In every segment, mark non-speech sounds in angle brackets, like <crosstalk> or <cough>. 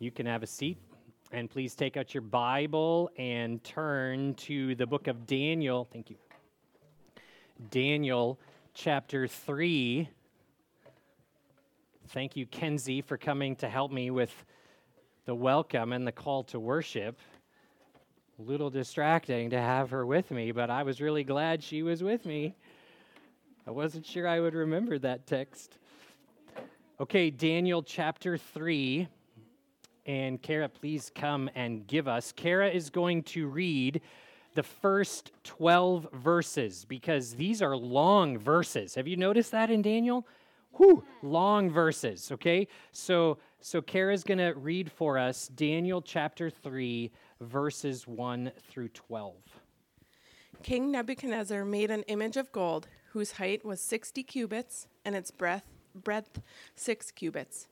You can have a seat. And please take out your Bible and turn to the book of Daniel. Thank you. Daniel chapter 3. Thank you, Kenzie, for coming to help me with the welcome and the call to worship. A little distracting to have her with me, but I was really glad she was with me. I wasn't sure I would remember that text. Okay, Daniel chapter 3. And Kara, please come and give us. Kara is going to read the first 12 verses because these are long verses. Have you noticed that in Daniel? Whew, long verses, okay? So so Kara's going to read for us Daniel chapter 3 verses 1 through 12. King Nebuchadnezzar made an image of gold whose height was 60 cubits and its breadth breadth 6 cubits.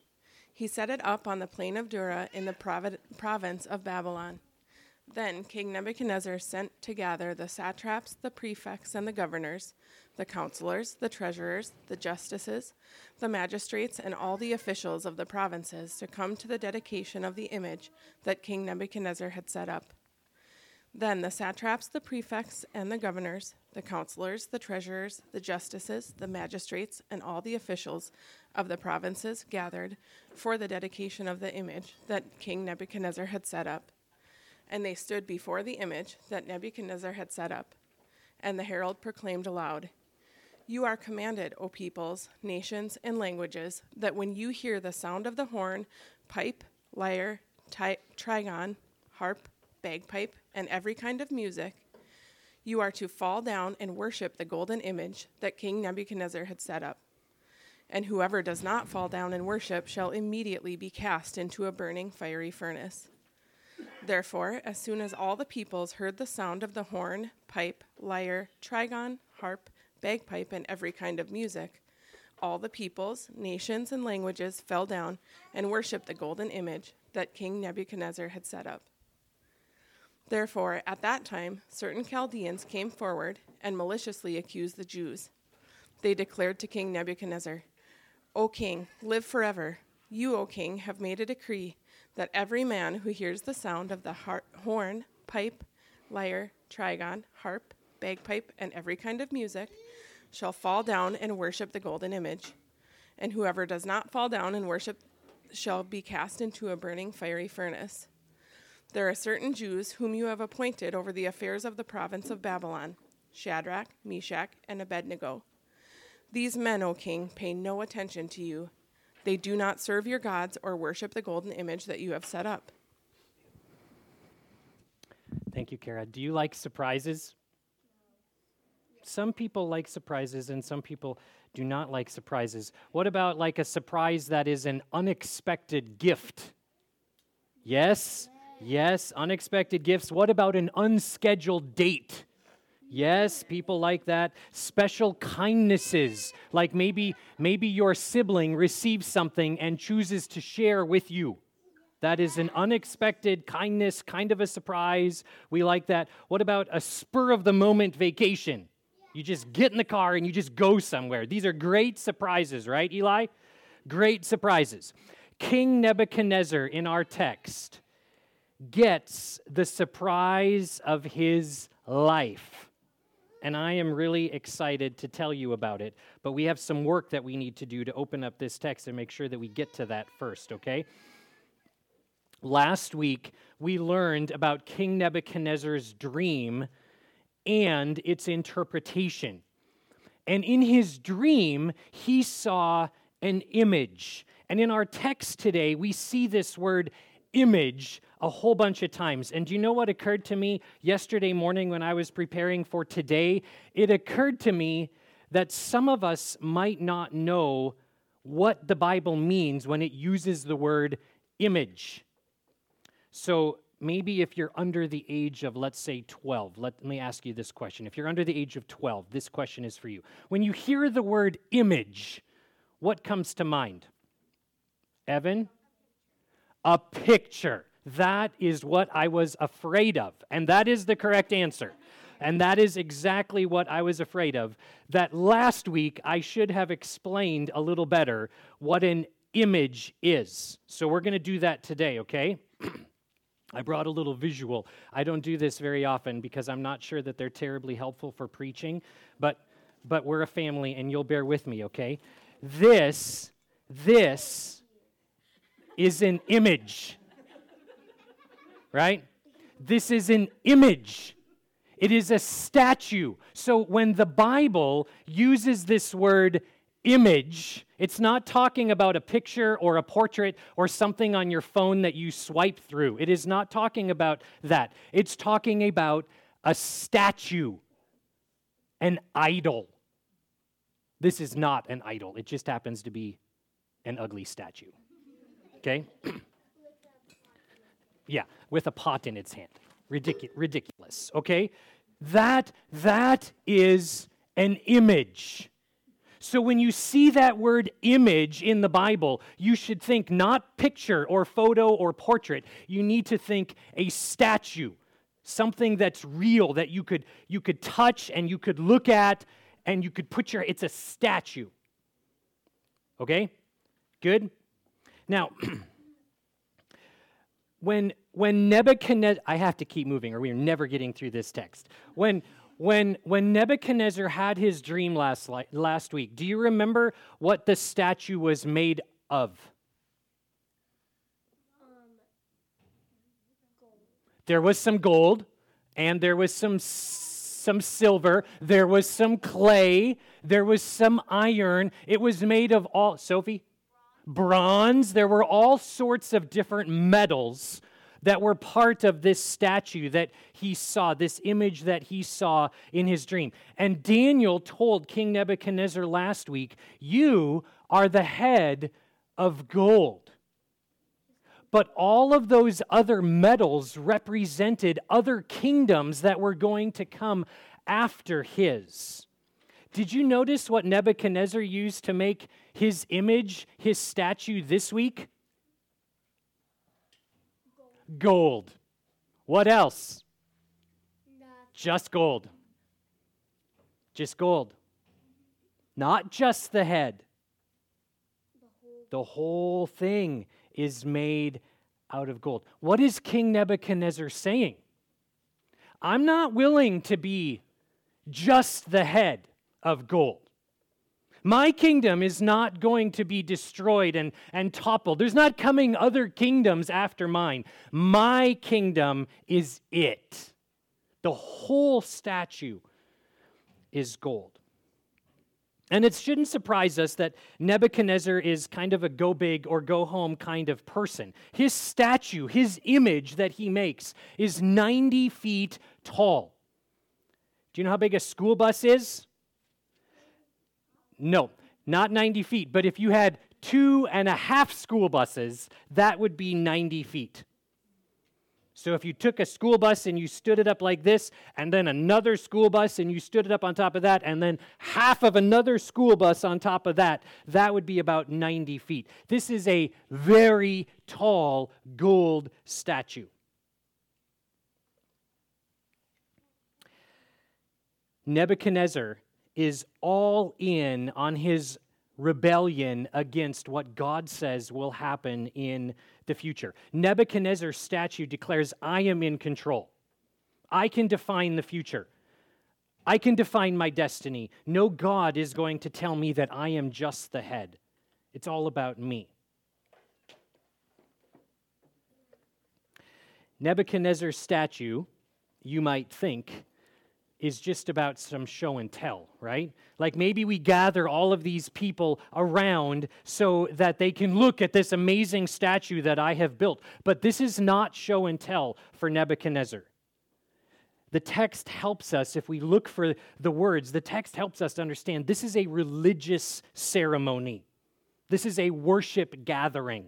He set it up on the plain of Dura in the province of Babylon. Then King Nebuchadnezzar sent to gather the satraps, the prefects, and the governors, the counselors, the treasurers, the justices, the magistrates, and all the officials of the provinces to come to the dedication of the image that King Nebuchadnezzar had set up. Then the satraps, the prefects, and the governors, the counselors, the treasurers, the justices, the magistrates, and all the officials of the provinces gathered for the dedication of the image that King Nebuchadnezzar had set up. And they stood before the image that Nebuchadnezzar had set up. And the herald proclaimed aloud, You are commanded, O peoples, nations, and languages, that when you hear the sound of the horn, pipe, lyre, ty- trigon, harp, bagpipe, and every kind of music, you are to fall down and worship the golden image that King Nebuchadnezzar had set up and whoever does not fall down and worship shall immediately be cast into a burning fiery furnace. Therefore, as soon as all the peoples heard the sound of the horn, pipe, lyre, trigon, harp, bagpipe, and every kind of music, all the peoples, nations, and languages fell down and worshipped the golden image that King Nebuchadnezzar had set up. Therefore, at that time, certain Chaldeans came forward and maliciously accused the Jews. They declared to King Nebuchadnezzar, O king, live forever. You, O king, have made a decree that every man who hears the sound of the horn, pipe, lyre, trigon, harp, bagpipe, and every kind of music shall fall down and worship the golden image. And whoever does not fall down and worship shall be cast into a burning fiery furnace. There are certain Jews whom you have appointed over the affairs of the province of Babylon Shadrach, Meshach, and Abednego. These men, O king, pay no attention to you. They do not serve your gods or worship the golden image that you have set up. Thank you, Kara. Do you like surprises? Some people like surprises and some people do not like surprises. What about like a surprise that is an unexpected gift? Yes? Yes, unexpected gifts. What about an unscheduled date? Yes, people like that. Special kindnesses, like maybe maybe your sibling receives something and chooses to share with you. That is an unexpected kindness, kind of a surprise. We like that. What about a spur of the moment vacation? You just get in the car and you just go somewhere. These are great surprises, right, Eli? Great surprises. King Nebuchadnezzar in our text gets the surprise of his life and I am really excited to tell you about it. But we have some work that we need to do to open up this text and make sure that we get to that first, okay? Last week, we learned about King Nebuchadnezzar's dream and its interpretation. And in his dream, he saw an image. And in our text today, we see this word image a whole bunch of times. And do you know what occurred to me yesterday morning when I was preparing for today? It occurred to me that some of us might not know what the Bible means when it uses the word image. So maybe if you're under the age of, let's say, 12, let me ask you this question. If you're under the age of 12, this question is for you. When you hear the word image, what comes to mind? Evan? A picture. That is what I was afraid of. And that is the correct answer. And that is exactly what I was afraid of. That last week I should have explained a little better what an image is. So we're going to do that today, okay? <clears throat> I brought a little visual. I don't do this very often because I'm not sure that they're terribly helpful for preaching, but but we're a family and you'll bear with me, okay? This this is an image. Right? This is an image. It is a statue. So when the Bible uses this word image, it's not talking about a picture or a portrait or something on your phone that you swipe through. It is not talking about that. It's talking about a statue, an idol. This is not an idol, it just happens to be an ugly statue. Okay? <clears throat> yeah, with a pot in its hand. Ridicu- ridiculous. Okay? That that is an image. So when you see that word image in the Bible, you should think not picture or photo or portrait. You need to think a statue, something that's real that you could you could touch and you could look at and you could put your it's a statue. Okay? Good? Now, <clears throat> when when Nebuchadnezzar I have to keep moving or we are never getting through this text. When when when Nebuchadnezzar had his dream last last week, do you remember what the statue was made of? there was some gold and there was some some silver, there was some clay, there was some iron. It was made of all, Sophie? Bronze. There were all sorts of different metals that were part of this statue that he saw, this image that he saw in his dream. And Daniel told King Nebuchadnezzar last week, You are the head of gold. But all of those other metals represented other kingdoms that were going to come after his. Did you notice what Nebuchadnezzar used to make his image, his statue this week? Gold. What else? Nothing. Just gold. Just gold. Not just the head. The whole thing is made out of gold. What is King Nebuchadnezzar saying? I'm not willing to be just the head of gold. My kingdom is not going to be destroyed and, and toppled. There's not coming other kingdoms after mine. My kingdom is it. The whole statue is gold. And it shouldn't surprise us that Nebuchadnezzar is kind of a go big or go home kind of person. His statue, his image that he makes, is 90 feet tall. Do you know how big a school bus is? No, not 90 feet. But if you had two and a half school buses, that would be 90 feet. So if you took a school bus and you stood it up like this, and then another school bus and you stood it up on top of that, and then half of another school bus on top of that, that would be about 90 feet. This is a very tall gold statue. Nebuchadnezzar is all in on his rebellion against what God says will happen in the future. Nebuchadnezzar's statue declares, I am in control. I can define the future. I can define my destiny. No God is going to tell me that I am just the head. It's all about me. Nebuchadnezzar's statue, you might think, is just about some show and tell, right? Like maybe we gather all of these people around so that they can look at this amazing statue that I have built. But this is not show and tell for Nebuchadnezzar. The text helps us, if we look for the words, the text helps us to understand this is a religious ceremony. This is a worship gathering.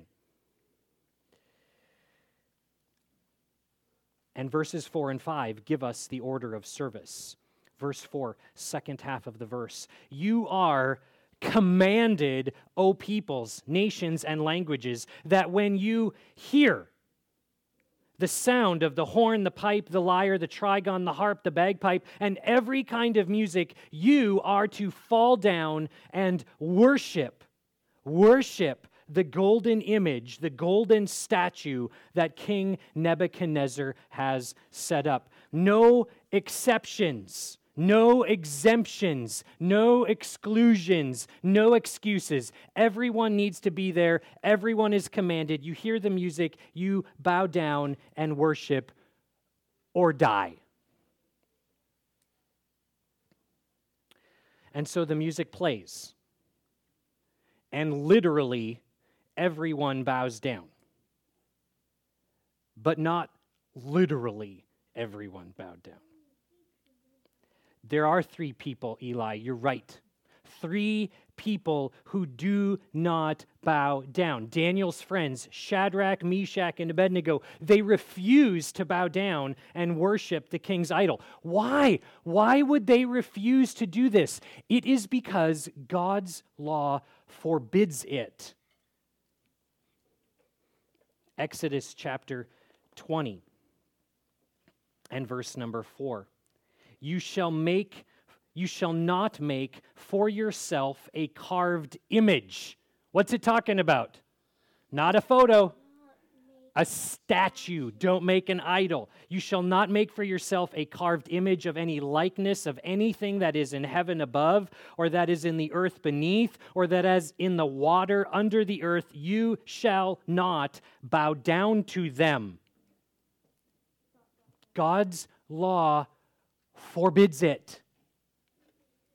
And verses 4 and 5 give us the order of service. Verse 4, second half of the verse. You are commanded, O peoples, nations, and languages, that when you hear the sound of the horn, the pipe, the lyre, the trigon, the harp, the bagpipe, and every kind of music, you are to fall down and worship, worship the golden image, the golden statue that King Nebuchadnezzar has set up. No exceptions. No exemptions, no exclusions, no excuses. Everyone needs to be there. Everyone is commanded. You hear the music, you bow down and worship or die. And so the music plays. And literally, everyone bows down. But not literally everyone bowed down. There are three people, Eli, you're right. Three people who do not bow down. Daniel's friends, Shadrach, Meshach, and Abednego, they refuse to bow down and worship the king's idol. Why? Why would they refuse to do this? It is because God's law forbids it. Exodus chapter 20 and verse number 4. You shall make you shall not make for yourself a carved image. What's it talking about? Not a photo, a statue. Don't make an idol. You shall not make for yourself a carved image of any likeness of anything that is in heaven above, or that is in the earth beneath, or that is in the water under the earth. You shall not bow down to them. God's law forbids it.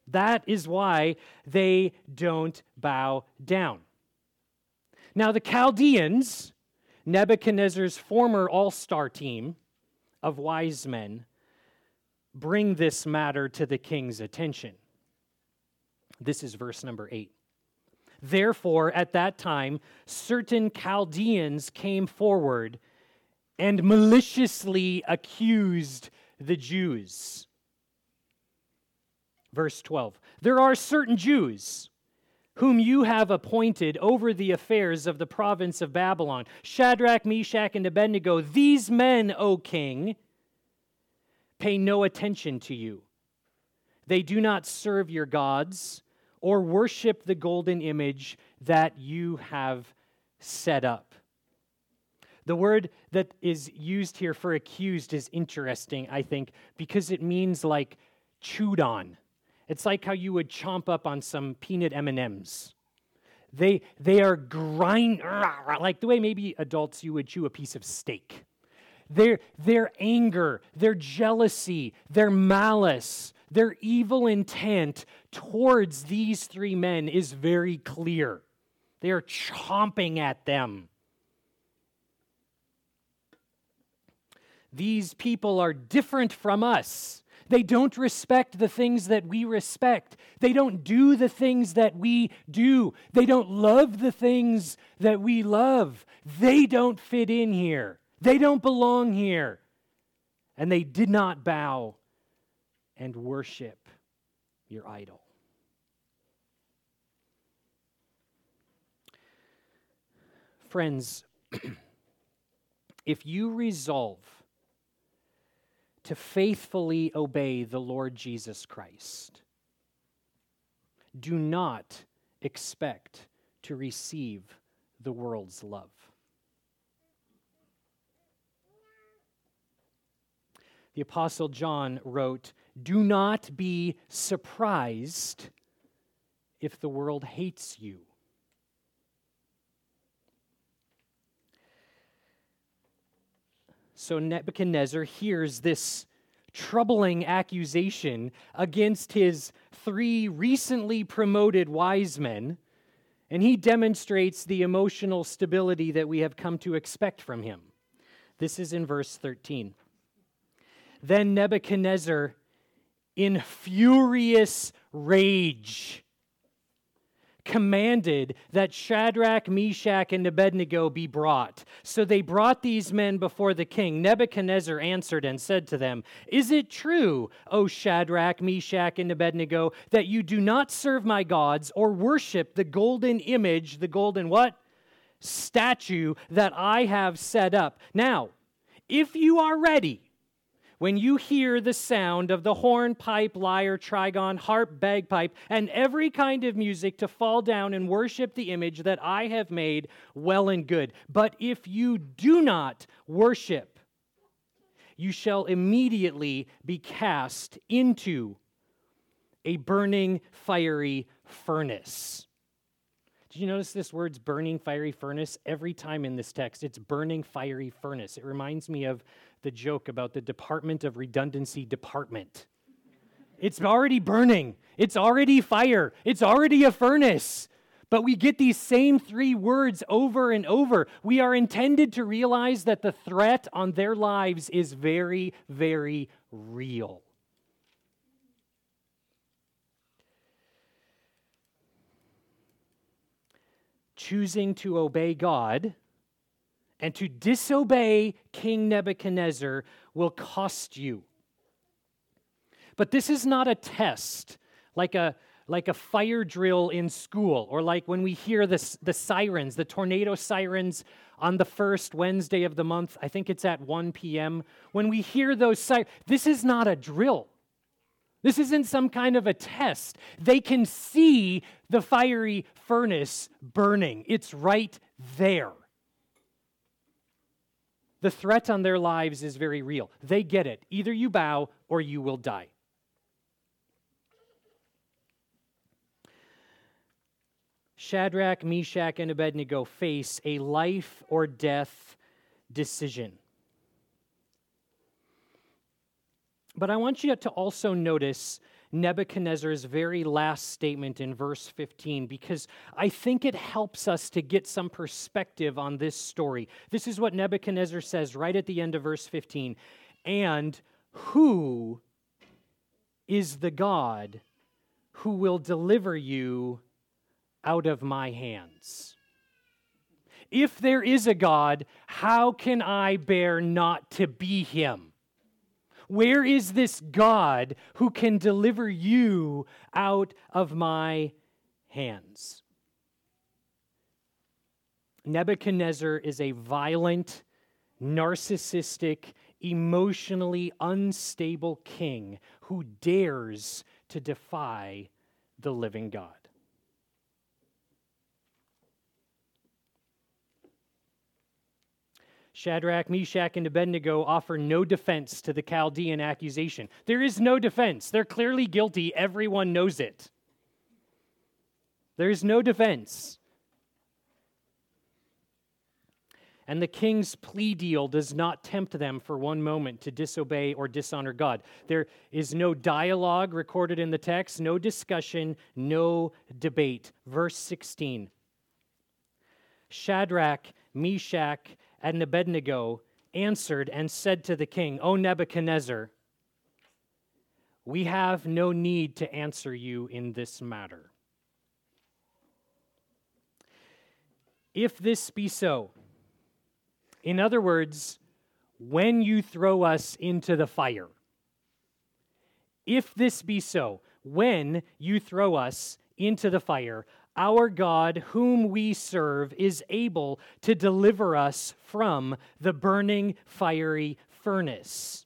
That is why they don't bow down. Now, the Chaldeans, Nebuchadnezzar's former all star team of wise men, bring this matter to the king's attention. This is verse number eight. Therefore, at that time, certain Chaldeans came forward and maliciously accused the Jews. Verse 12 There are certain Jews whom you have appointed over the affairs of the province of Babylon Shadrach, Meshach, and Abednego. These men, O king, pay no attention to you. They do not serve your gods or worship the golden image that you have set up. The word that is used here for accused is interesting, I think, because it means like chewed on. It's like how you would chomp up on some peanut M&Ms. They, they are grind, <laughs> like the way maybe adults you would chew a piece of steak. Their, their anger, their jealousy, their malice, their evil intent towards these three men is very clear. They are chomping at them. These people are different from us. They don't respect the things that we respect. They don't do the things that we do. They don't love the things that we love. They don't fit in here. They don't belong here. And they did not bow and worship your idol. Friends, <clears throat> if you resolve to faithfully obey the Lord Jesus Christ. Do not expect to receive the world's love. The Apostle John wrote, Do not be surprised if the world hates you. So Nebuchadnezzar hears this troubling accusation against his three recently promoted wise men, and he demonstrates the emotional stability that we have come to expect from him. This is in verse 13. Then Nebuchadnezzar, in furious rage, commanded that Shadrach, Meshach, and Abednego be brought. So they brought these men before the king. Nebuchadnezzar answered and said to them, Is it true, O Shadrach, Meshach, and Abednego, that you do not serve my gods or worship the golden image, the golden what? Statue that I have set up. Now, if you are ready, when you hear the sound of the horn, pipe, lyre, trigon, harp, bagpipe, and every kind of music to fall down and worship the image that I have made, well and good. But if you do not worship, you shall immediately be cast into a burning, fiery furnace. Did you notice this word's burning, fiery furnace? Every time in this text, it's burning, fiery furnace. It reminds me of the joke about the Department of Redundancy Department. It's already burning, it's already fire, it's already a furnace. But we get these same three words over and over. We are intended to realize that the threat on their lives is very, very real. Choosing to obey God and to disobey King Nebuchadnezzar will cost you. But this is not a test like a, like a fire drill in school, or like when we hear the, the sirens, the tornado sirens on the first Wednesday of the month. I think it's at 1 p.m. When we hear those sirens, this is not a drill. This isn't some kind of a test. They can see the fiery furnace burning, it's right there. The threat on their lives is very real. They get it. Either you bow or you will die. Shadrach, Meshach, and Abednego face a life or death decision. But I want you to also notice Nebuchadnezzar's very last statement in verse 15 because I think it helps us to get some perspective on this story. This is what Nebuchadnezzar says right at the end of verse 15. And who is the God who will deliver you out of my hands? If there is a God, how can I bear not to be him? Where is this God who can deliver you out of my hands? Nebuchadnezzar is a violent, narcissistic, emotionally unstable king who dares to defy the living God. Shadrach, Meshach, and Abednego offer no defense to the Chaldean accusation. There is no defense. They're clearly guilty. Everyone knows it. There is no defense. And the king's plea deal does not tempt them for one moment to disobey or dishonor God. There is no dialogue recorded in the text, no discussion, no debate. Verse 16 Shadrach, Meshach, and Abednego answered and said to the king, O Nebuchadnezzar, we have no need to answer you in this matter. If this be so, in other words, when you throw us into the fire, if this be so, when you throw us into the fire, our God, whom we serve, is able to deliver us from the burning fiery furnace.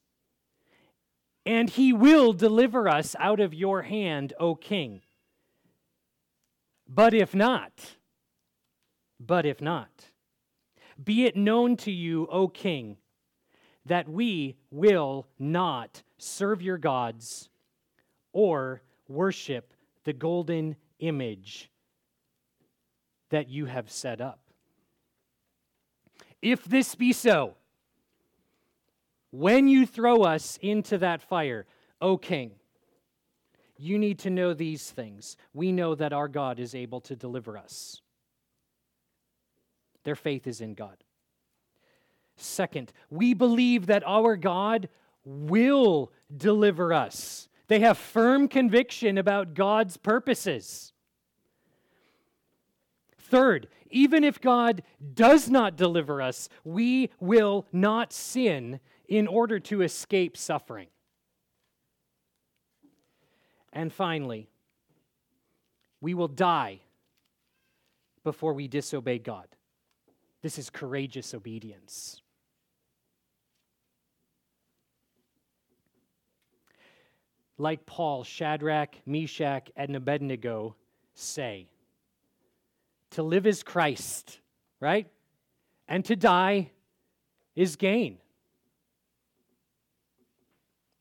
And he will deliver us out of your hand, O king. But if not, but if not, be it known to you, O king, that we will not serve your gods or worship the golden image that you have set up. If this be so, when you throw us into that fire, O king, you need to know these things. We know that our God is able to deliver us. Their faith is in God. Second, we believe that our God will deliver us. They have firm conviction about God's purposes. Third, even if God does not deliver us, we will not sin in order to escape suffering. And finally, we will die before we disobey God. This is courageous obedience. like Paul, Shadrach, Meshach, and Abednego say? To live is Christ, right? And to die is gain.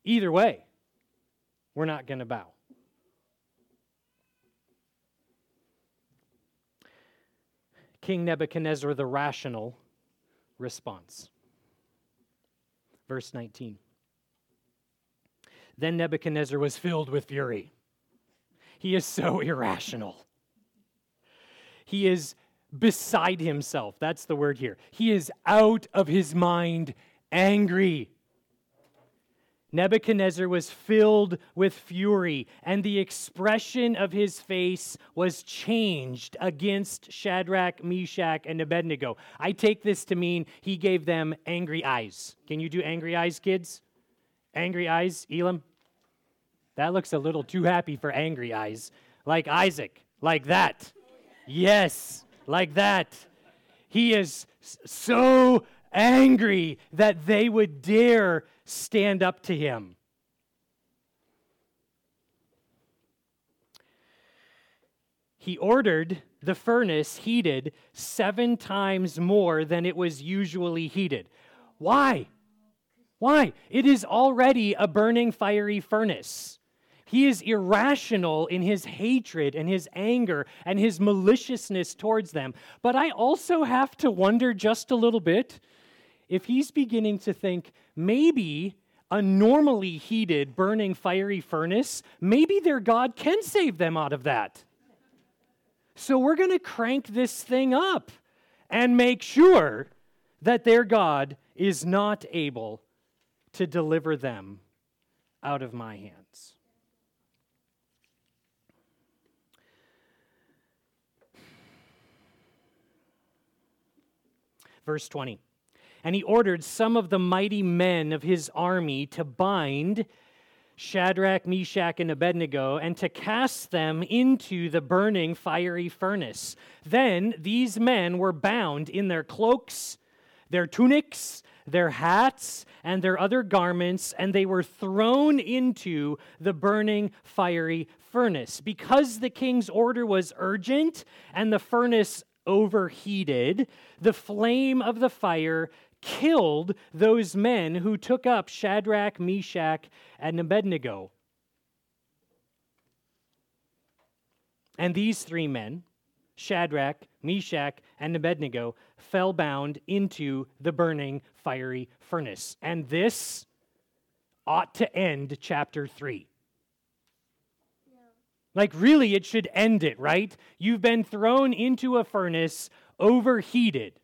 Either way, we're not going to bow. King Nebuchadnezzar, the rational response. Verse 19. Then Nebuchadnezzar was filled with fury. He is so <laughs> irrational. He is beside himself. That's the word here. He is out of his mind, angry. Nebuchadnezzar was filled with fury, and the expression of his face was changed against Shadrach, Meshach, and Abednego. I take this to mean he gave them angry eyes. Can you do angry eyes, kids? Angry eyes, Elam? That looks a little too happy for angry eyes. Like Isaac, like that. Yes, like that. He is so angry that they would dare stand up to him. He ordered the furnace heated seven times more than it was usually heated. Why? Why? It is already a burning fiery furnace. He is irrational in his hatred and his anger and his maliciousness towards them. But I also have to wonder just a little bit if he's beginning to think maybe a normally heated, burning, fiery furnace, maybe their God can save them out of that. So we're going to crank this thing up and make sure that their God is not able to deliver them out of my hands. Verse 20. And he ordered some of the mighty men of his army to bind Shadrach, Meshach, and Abednego, and to cast them into the burning fiery furnace. Then these men were bound in their cloaks, their tunics, their hats, and their other garments, and they were thrown into the burning fiery furnace. Because the king's order was urgent and the furnace overheated, the flame of the fire killed those men who took up Shadrach, Meshach, and Abednego. And these three men, Shadrach, Meshach, and Abednego, fell bound into the burning fiery furnace. And this ought to end chapter 3. Like, really, it should end it, right? You've been thrown into a furnace, overheated.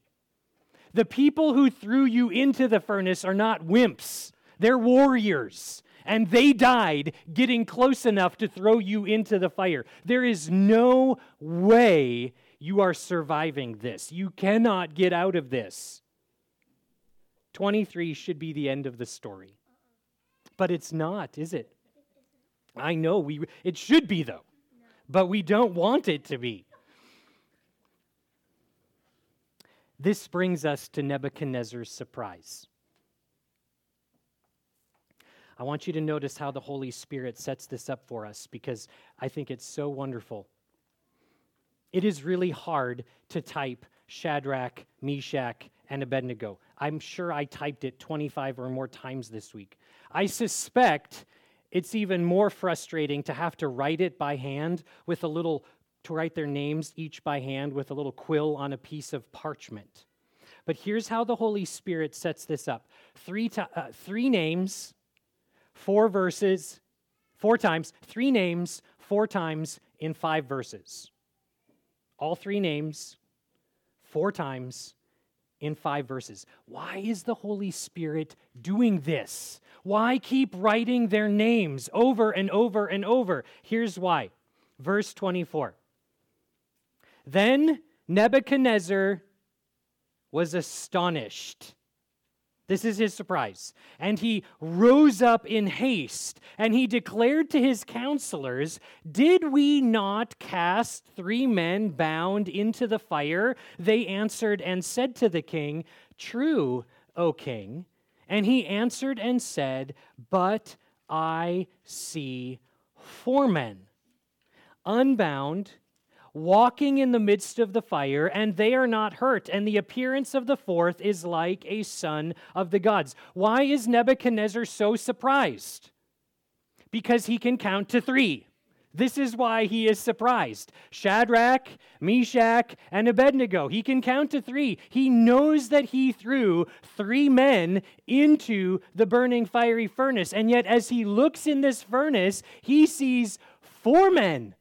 The people who threw you into the furnace are not wimps, they're warriors. And they died getting close enough to throw you into the fire. There is no way you are surviving this. You cannot get out of this. 23 should be the end of the story. But it's not, is it? I know we it should be though. But we don't want it to be. This brings us to Nebuchadnezzar's surprise. I want you to notice how the Holy Spirit sets this up for us because I think it's so wonderful. It is really hard to type Shadrach, Meshach, and Abednego. I'm sure I typed it 25 or more times this week. I suspect it's even more frustrating to have to write it by hand with a little to write their names each by hand with a little quill on a piece of parchment. But here's how the Holy Spirit sets this up three, to, uh, three names, four verses, four times, three names, four times in five verses. All three names, four times in five verses. Why is the Holy Spirit doing this? Why keep writing their names over and over and over? Here's why. Verse 24. Then Nebuchadnezzar was astonished. This is his surprise. And he rose up in haste, and he declared to his counselors, Did we not cast three men bound into the fire? They answered and said to the king, True, O king. And he answered and said, But I see four men, unbound, walking in the midst of the fire, and they are not hurt. And the appearance of the fourth is like a son of the gods. Why is Nebuchadnezzar so surprised? Because he can count to three. This is why he is surprised. Shadrach, Meshach, and Abednego. He can count to three. He knows that he threw three men into the burning fiery furnace. And yet, as he looks in this furnace, he sees four men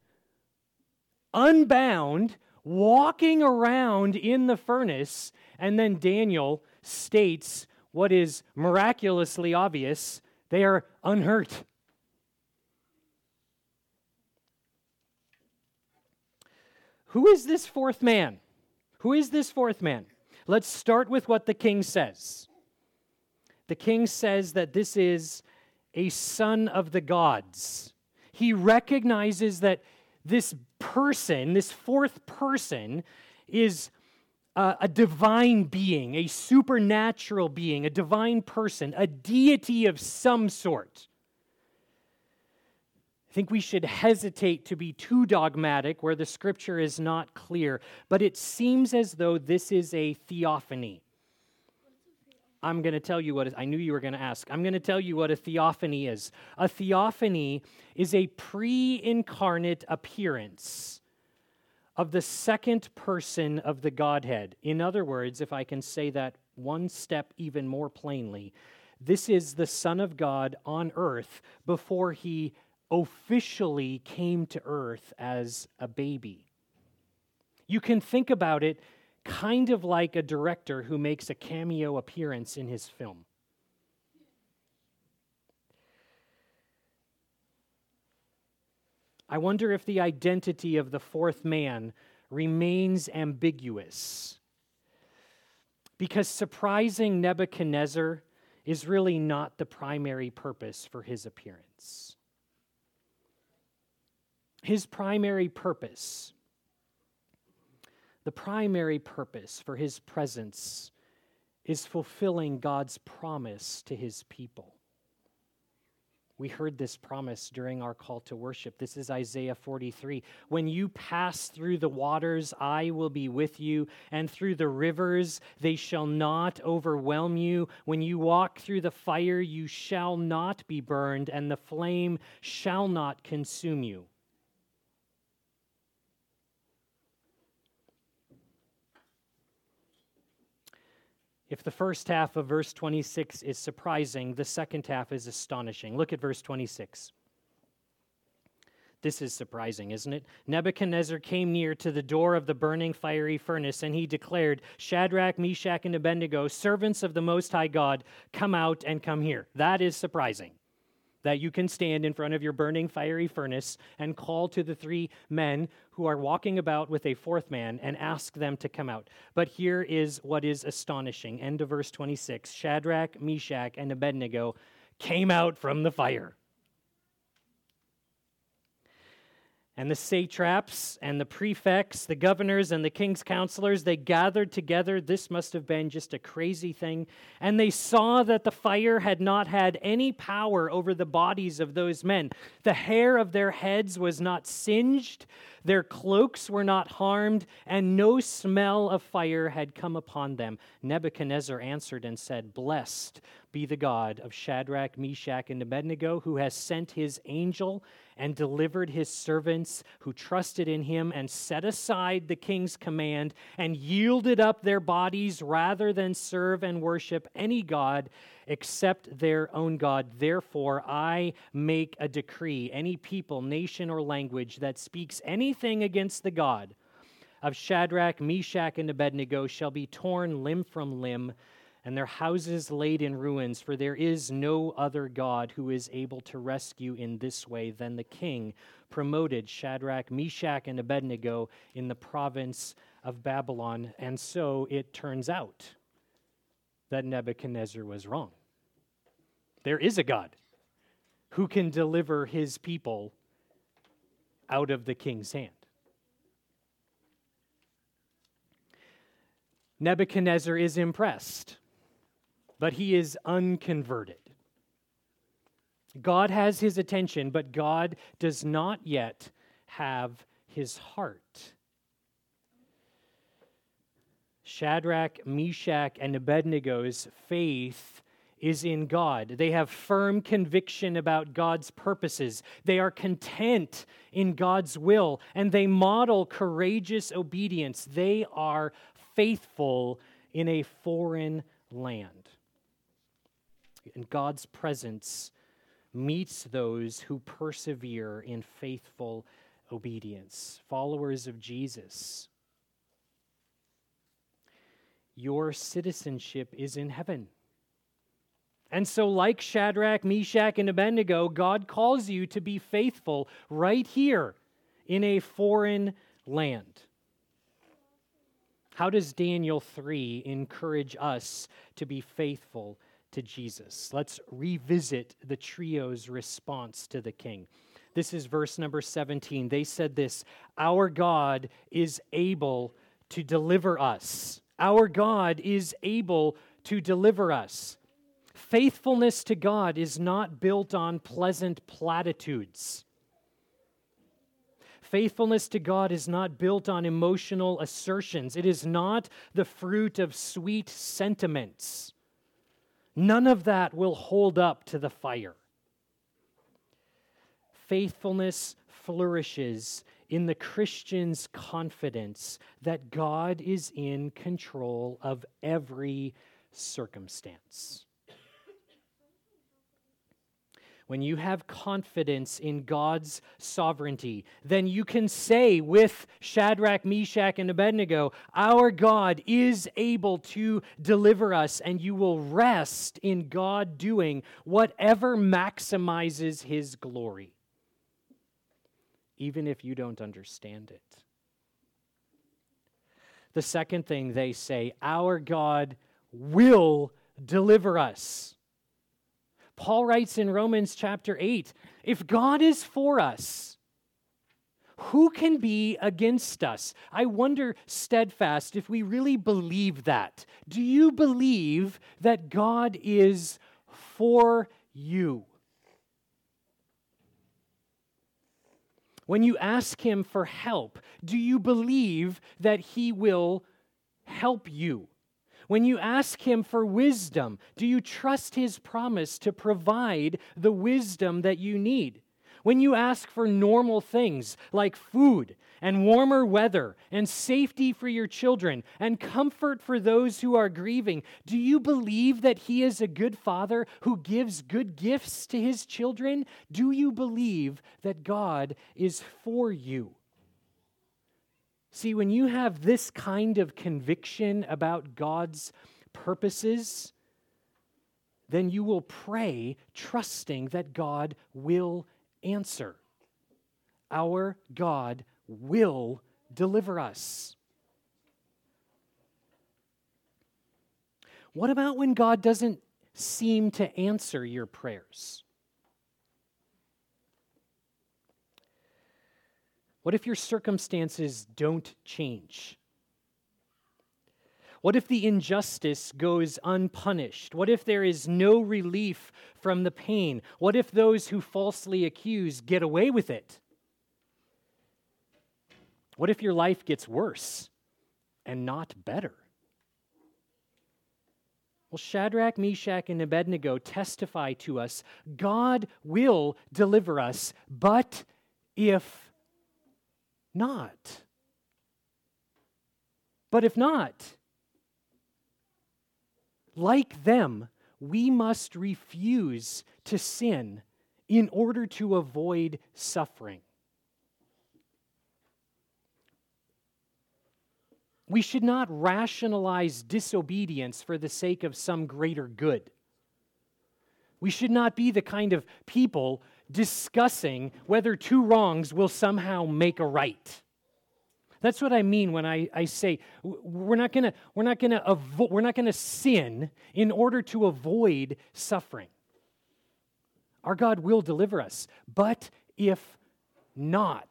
unbound, walking around in the furnace. And then Daniel states what is miraculously obvious they are unhurt. Who is this fourth man? Who is this fourth man? Let's start with what the king says. The king says that this is a son of the gods. He recognizes that this person, this fourth person, is a, a, divine being, a supernatural being, a divine person, a deity of some sort. I think we should hesitate to be too dogmatic where the scripture is not clear, but it seems as though this is a theophany. I'm going to tell you what I knew you were going to ask. I'm going to tell you what a theophany is. A theophany is a pre incarnate appearance of the second person of the Godhead. In other words, if I can say that one step even more plainly, this is the Son of God on earth before he officially came to earth as a baby. You can think about it kind of like a director who makes a cameo appearance in his film. I wonder if the identity of the fourth man remains ambiguous. Because surprising Nebuchadnezzar is really not the primary purpose for his appearance. His primary purpose, the primary purpose for his presence is fulfilling God's promise to his people. We heard this promise during our call to worship. This is Isaiah 43. When you pass through the waters, I will be with you, and through the rivers, they shall not overwhelm you. When you walk through the fire, you shall not be burned, and the flame shall not consume you. If the first half of verse 26 is surprising, the second half is astonishing. Look at verse 26. This is surprising, isn't it? Nebuchadnezzar came near to the door of the burning fiery furnace, and he declared, Shadrach, Meshach, and Abednego, servants of the Most High God, come out and come here. That is surprising that you can stand in front of your burning fiery furnace and call to the three men who are walking about with a fourth man and ask them to come out. But here is what is astonishing. End of verse 26 Shadrach, Meshach, and Abednego came out from the fire. And the satraps and the prefects, the governors and the king's counselors, they gathered together. This must have been just a crazy thing. And they saw that the fire had not had any power over the bodies of those men. The hair of their heads was not singed, their cloaks were not harmed, and no smell of fire had come upon them. Nebuchadnezzar answered and said, Blessed be the God of Shadrach, Meshach, and Abednego, who has sent his angel and delivered his servants who trusted in him and set aside the king's command and yielded up their bodies rather than serve and worship any God except their own God. Therefore, I make a decree any people, nation, or language that speaks anything against the God of Shadrach, Meshach, and Abednego shall be torn limb from limb and their houses laid in ruins, for there is no other God who is able to rescue in this way than the king promoted Shadrach, Meshach, and Abednego in the province of Babylon. And so it turns out that Nebuchadnezzar was wrong. There is a God who can deliver his people out of the king's hand. Nebuchadnezzar is impressed but he is unconverted. God has his attention, but God does not yet have his heart. Shadrach, Meshach, and Abednego's faith is in God. They have firm conviction about God's purposes. They are content in God's will, and they model courageous obedience. They are faithful in a foreign land. And God's presence meets those who persevere in faithful obedience, followers of Jesus. Your citizenship is in heaven. And so, like Shadrach, Meshach, and Abednego, God calls you to be faithful right here in a foreign land. How does Daniel 3 encourage us to be faithful to Jesus? Let's revisit the trio's response to the king. This is verse number 17. They said this Our God is able to deliver us. Our God is able to deliver us. Faithfulness to God is not built on pleasant platitudes. Faithfulness to God is not built on emotional assertions. It is not the fruit of sweet sentiments. None of that will hold up to the fire. Faithfulness flourishes in the Christian's confidence that God is in control of every circumstance. When you have confidence in God's sovereignty, then you can say with Shadrach, Meshach, and Abednego, Our God is able to deliver us, and you will rest in God doing whatever maximizes his glory, even if you don't understand it. The second thing they say, Our God will deliver us. Paul writes in Romans chapter 8 if God is for us, who can be against us? I wonder, steadfast, if we really believe that. Do you believe that God is for you? When you ask Him for help, do you believe that He will help you? When you ask Him for wisdom, do you trust His promise to provide the wisdom that you need? When you ask for normal things like food and warmer weather and safety for your children and comfort for those who are grieving, do you believe that He is a good Father who gives good gifts to His children? Do you believe that God is for you? See, when you have this kind of conviction about God's purposes, then you will pray trusting that God will answer. Our God will deliver us. What about when God doesn't seem to answer your prayers? What if your circumstances don't change? What if the injustice goes unpunished? What if there is no relief from the pain? What if those who falsely accuse get away with it? What if your life gets worse and not better? Well, Shadrach, Meshach, and Abednego testify to us God will deliver us, but if not. But if not, like them, we must refuse to sin in order to avoid suffering. We should not rationalize disobedience for the sake of some greater good. We should not be the kind of people discussing whether two wrongs will somehow make a right. That's what I mean when I, I say we're not gonna we're not gonna avo- we're not gonna sin in order to avoid suffering. Our God will deliver us, but if not,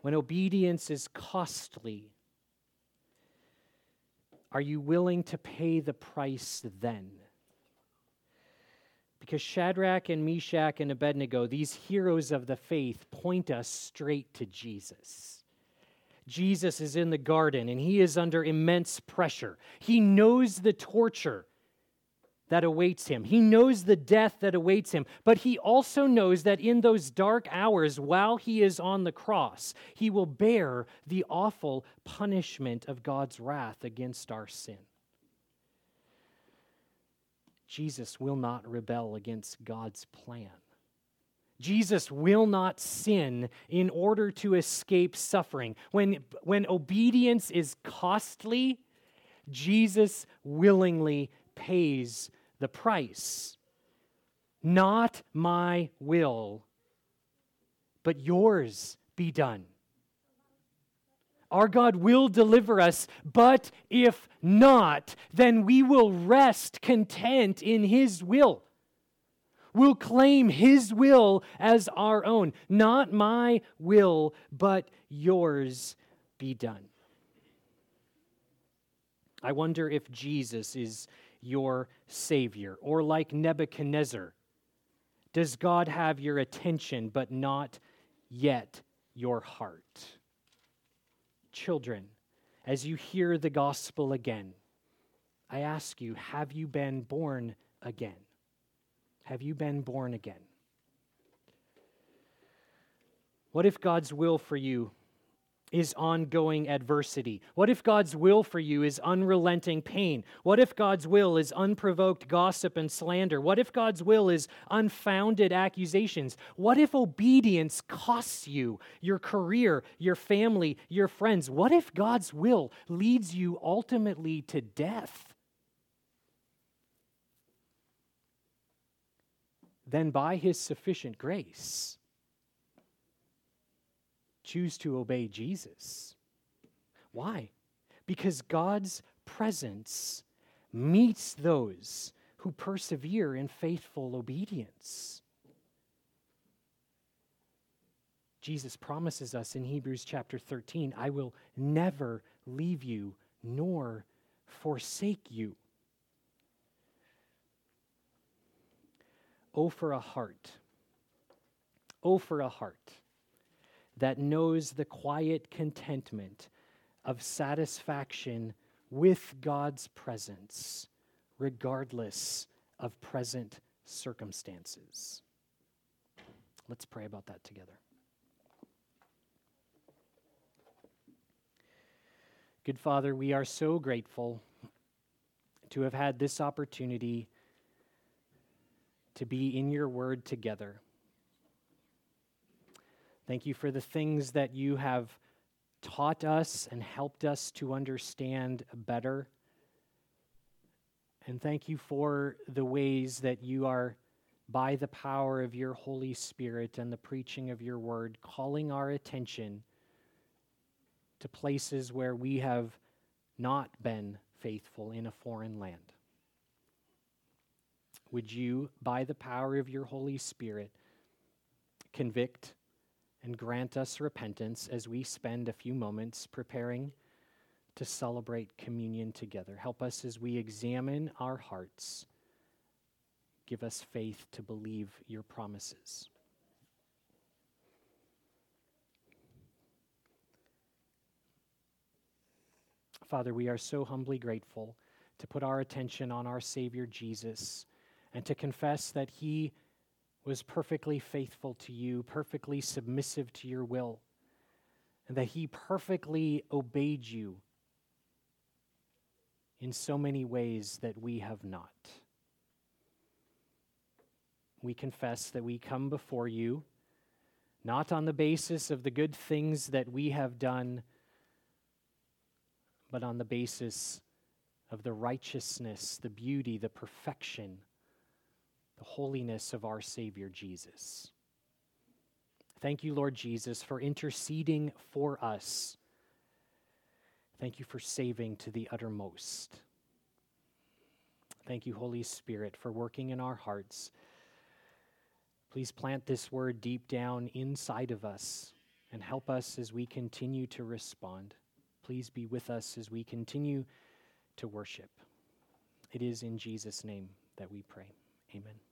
when obedience is costly, Are you willing to pay the price then? Because Shadrach and Meshach and Abednego, these heroes of the faith, point us straight to Jesus. Jesus is in the garden and he is under immense pressure. He knows the torture that awaits him. He knows the death that awaits him, but he also knows that in those dark hours while he is on the cross, he will bear the awful punishment of God's wrath against our sin. Jesus will not rebel against God's plan. Jesus will not sin in order to escape suffering. When, when obedience is costly, Jesus willingly pays the price. Not my will, but yours be done. Our God will deliver us, but if not, then we will rest content in His will. We'll claim His will as our own. Not my will, but yours be done. I wonder if Jesus is your Savior? Or like Nebuchadnezzar, does God have your attention but not yet your heart? Children, as you hear the gospel again, I ask you, have you been born again? Have you been born again? What if God's will for you is ongoing adversity? What if God's will for you is unrelenting pain? What if God's will is unprovoked gossip and slander? What if God's will is unfounded accusations? What if obedience costs you your career, your family, your friends? What if God's will leads you ultimately to death? Then, by his sufficient grace, choose to obey Jesus. Why? Because God's presence meets those who persevere in faithful obedience. Jesus promises us in Hebrews chapter 13 I will never leave you nor forsake you. Oh, for a heart. Oh, for a heart that knows the quiet contentment of satisfaction with God's presence, regardless of present circumstances. Let's pray about that together. Good Father, we are so grateful to have had this opportunity to be in your word together. Thank you for the things that you have taught us and helped us to understand better. And thank you for the ways that you are, by the power of your Holy Spirit and the preaching of your word, calling our attention to places where we have not been faithful in a foreign land. Would you, by the power of your Holy Spirit, convict? And grant us repentance as we spend a few moments preparing to celebrate communion together. Help us as we examine our hearts. Give us faith to believe your promises. Father, we are so humbly grateful to put our attention on our Savior Jesus and to confess that He was perfectly faithful to you, perfectly submissive to your will, and that he perfectly obeyed you in so many ways that we have not. We confess that we come before you not on the basis of the good things that we have done, but on the basis of the righteousness, the beauty, the perfection the holiness of our Savior Jesus. Thank you, Lord Jesus, for interceding for us. Thank you for saving to the uttermost. Thank you, Holy Spirit, for working in our hearts. Please plant this word deep down inside of us and help us as we continue to respond. Please be with us as we continue to worship. It is in Jesus' name that we pray. Amen.